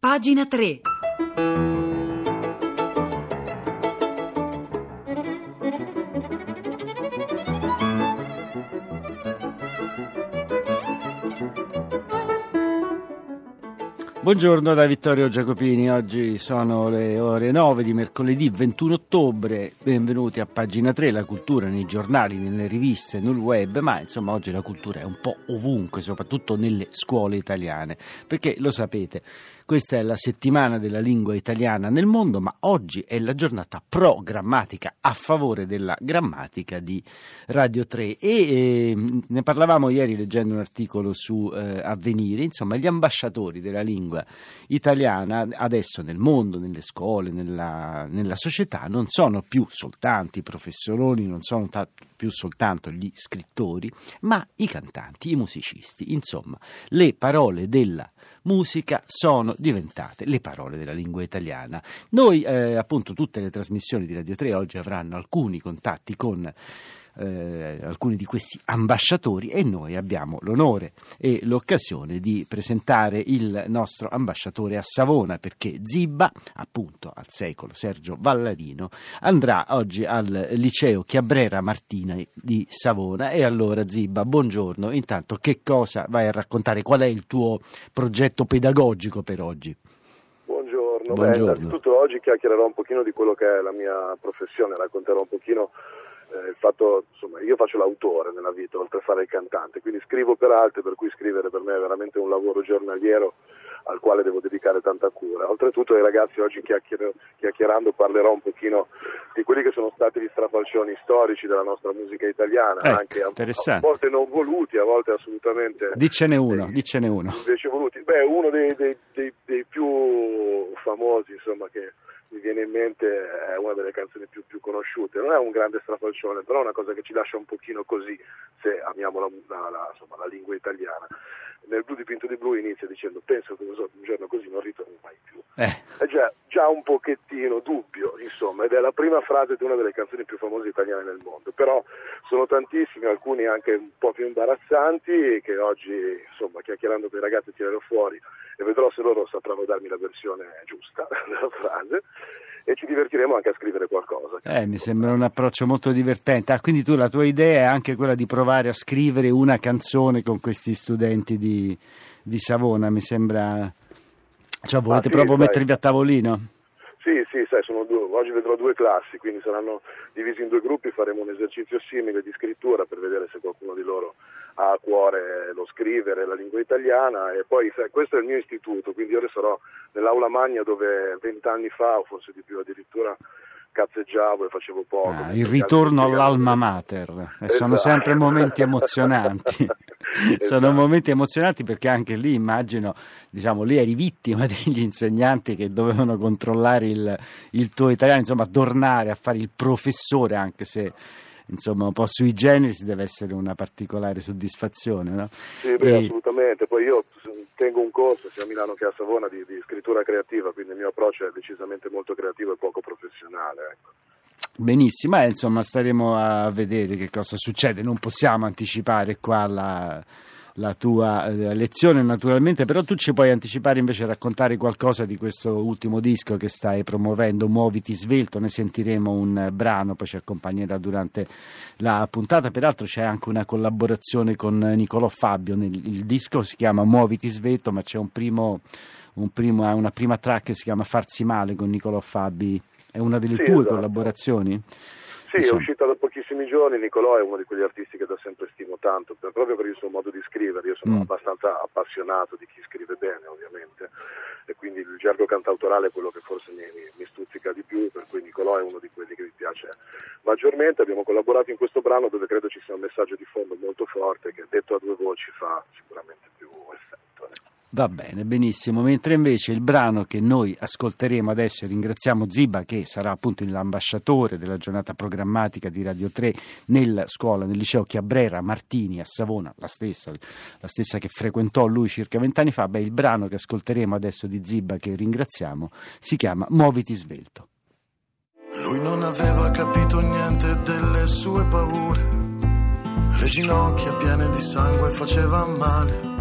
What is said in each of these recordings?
Pagina 3. Buongiorno da Vittorio Giacopini, oggi sono le ore 9 di mercoledì 21 ottobre, benvenuti a pagina 3, la cultura nei giornali, nelle riviste, nel web, ma insomma oggi la cultura è un po' ovunque, soprattutto nelle scuole italiane, perché lo sapete, questa è la settimana della lingua italiana nel mondo, ma oggi è la giornata pro-grammatica a favore della grammatica di Radio 3 e eh, ne parlavamo ieri leggendo un articolo su eh, Avvenire, insomma gli ambasciatori della lingua italiana adesso nel mondo, nelle scuole, nella, nella società non sono più soltanto i professoroni, non sono ta- più soltanto gli scrittori, ma i cantanti, i musicisti, insomma le parole della musica sono diventate le parole della lingua italiana. Noi, eh, appunto, tutte le trasmissioni di Radio 3 oggi avranno alcuni contatti con eh, alcuni di questi ambasciatori e noi abbiamo l'onore e l'occasione di presentare il nostro ambasciatore a Savona perché Zibba, appunto al secolo Sergio Vallarino, andrà oggi al liceo Chiabrera Martina di Savona e allora Zibba, buongiorno, intanto che cosa vai a raccontare? Qual è il tuo progetto pedagogico per oggi? Buongiorno, Buongiorno. Beh, innanzitutto oggi chiacchiererò un pochino di quello che è la mia professione, racconterò un pochino eh, il fatto, insomma, io faccio l'autore nella vita, oltre a fare il cantante, quindi scrivo per altri, per cui scrivere per me è veramente un lavoro giornaliero al quale devo dedicare tanta cura. Oltretutto ai ragazzi oggi chiacchier- chiacchierando parlerò un pochino di quelli che sono stati gli strafalcioni storici della nostra musica italiana, ecco, anche a, a, volte non voluti, a volte assolutamente... Dicene uno, dei, dicene uno. Invece voluti. Beh, uno dei, dei, dei, dei più famosi, insomma, che mi viene in mente è una delle canzoni più, più, conosciute. Non è un grande strafalcione, però è una cosa che ci lascia un pochino così se amiamo la, la, la, insomma, la lingua italiana. Nel blu dipinto di blu inizia dicendo penso che un giorno così non ritorno mai più. Eh. È già, già, un pochettino dubbio, insomma, ed è la prima frase di una delle canzoni più famose italiane nel mondo. Però sono tantissimi, alcuni anche un po' più imbarazzanti, che oggi, insomma, chiacchierando con i ragazzi tirerò fuori e vedrò se loro sapranno darmi la versione giusta della frase e ci divertiremo anche a scrivere qualcosa. Eh, mi sembra un approccio molto divertente. Ah, quindi tu la tua idea è anche quella di provare a scrivere una canzone con questi studenti di, di Savona, mi sembra... Cioè, volete ah, sì, proprio sai. mettervi a tavolino? Sai, due, oggi vedrò due classi, quindi saranno divisi in due gruppi, faremo un esercizio simile di scrittura per vedere se qualcuno di loro ha a cuore lo scrivere, la lingua italiana e poi sai, questo è il mio istituto, quindi io sarò nell'aula magna dove vent'anni fa o forse di più addirittura cazzeggiavo e facevo poco. Ah, il ritorno all'alma mater, esatto. sono sempre momenti emozionanti. esatto. Sono momenti emozionanti perché anche lì immagino, diciamo, lì eri vittima degli insegnanti che dovevano controllare il, il tuo italiano, insomma, tornare a fare il professore anche se insomma un po' sui generis deve essere una particolare soddisfazione. No? Sì, beh, e... assolutamente. Poi io tengo un corso sia a Milano che a Savona di, di, scrittura creativa, quindi il mio approccio è decisamente molto creativo e poco professionale. Ecco. Benissimo, eh, insomma staremo a vedere che cosa succede, non possiamo anticipare qua la la tua eh, lezione naturalmente, però tu ci puoi anticipare invece raccontare qualcosa di questo ultimo disco che stai promuovendo, Muoviti Svelto, ne sentiremo un brano, poi ci accompagnerà durante la puntata, peraltro c'è anche una collaborazione con Nicolò Fabio, il disco si chiama Muoviti Svelto, ma c'è un primo, un primo, una prima track che si chiama Farsi Male con Nicolò Fabi, è una delle sì, tue esatto. collaborazioni? Sì, Insomma. è uscita da pochissimi giorni, Nicolò è uno di quegli artisti che da sempre stimo tanto, per, proprio per il suo modo di scrivere, io sono mm. abbastanza appassionato di chi scrive bene ovviamente e quindi il gergo cantautorale è quello che forse mi, mi, mi stuzzica di più, per cui Nicolò è uno di quelli che mi piace maggiormente, abbiamo collaborato in questo brano dove credo ci sia un messaggio di fondo molto forte che detto a due voci fa sicuramente più effetto. Va bene, benissimo. Mentre invece il brano che noi ascolteremo adesso, ringraziamo Ziba che sarà appunto l'ambasciatore della giornata programmatica di Radio 3 nella scuola, nel liceo Chiabrera Martini a Savona, la stessa, la stessa che frequentò lui circa vent'anni fa. Beh, il brano che ascolteremo adesso di Ziba, che ringraziamo, si chiama Muoviti svelto. Lui non aveva capito niente delle sue paure, le ginocchia piene di sangue faceva male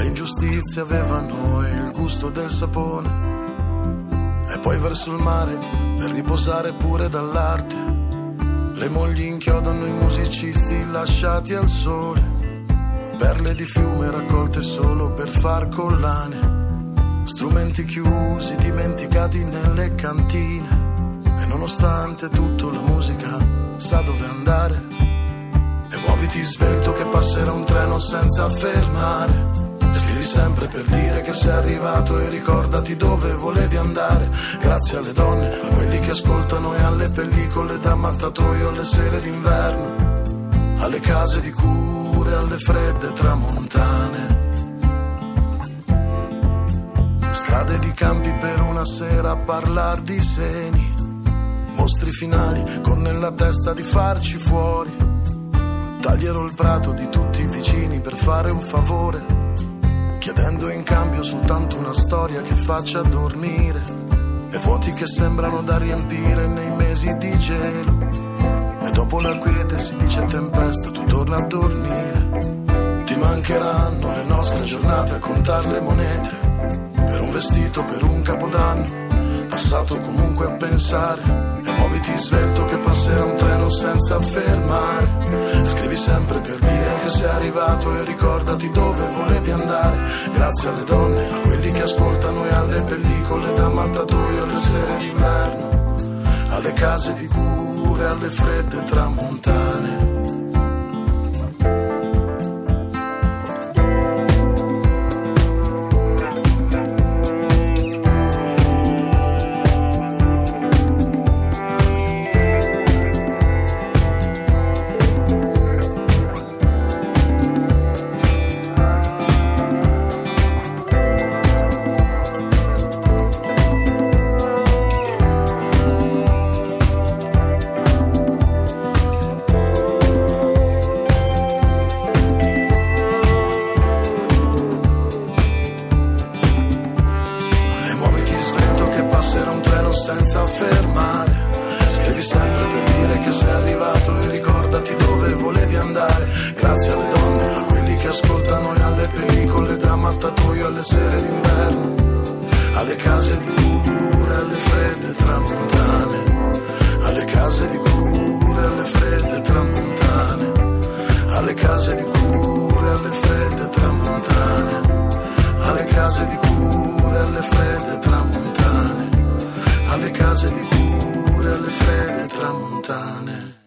Le ingiustizie avevano il gusto del sapone. E poi verso il mare per riposare pure dall'arte. Le mogli inchiodano i musicisti lasciati al sole. Perle di fiume raccolte solo per far collane. Strumenti chiusi, dimenticati nelle cantine. E nonostante tutto la musica sa dove andare. E muoviti svelto che passerà un treno senza fermare. Scrivi sempre per dire che sei arrivato e ricordati dove volevi andare. Grazie alle donne, a quelli che ascoltano e alle pellicole da mattatoio alle sere d'inverno. Alle case di cure, alle fredde tramontane. Strade di campi per una sera a parlar di seni. Mostri finali con nella testa di farci fuori. Taglierò il prato di tutti i vicini per fare un favore, chiedendo in cambio soltanto una storia che faccia dormire e vuoti che sembrano da riempire nei mesi di gelo. E dopo la quiete si dice tempesta, tu torna a dormire. Ti mancheranno le nostre giornate a contare le monete per un vestito, per un capodanno, passato comunque a pensare. E muoviti svelto che passerà un treno senza fermare. Scrivi sempre per sei arrivato e ricordati dove volevi andare. Grazie alle donne, a quelli che ascoltano e alle pellicole da mattatoio alle sere d'inverno. Alle case di cure, alle fredde tramontane. Mattatoio alle sere d'inverno. Alle case di cure, alle fredde tramontane. Alle case di cure, alle fredde tramontane. Alle case di cure, alle fredde tramontane. Alle case di cure, alle fredde tramontane. Alle case di cure, alle fredde tramontane.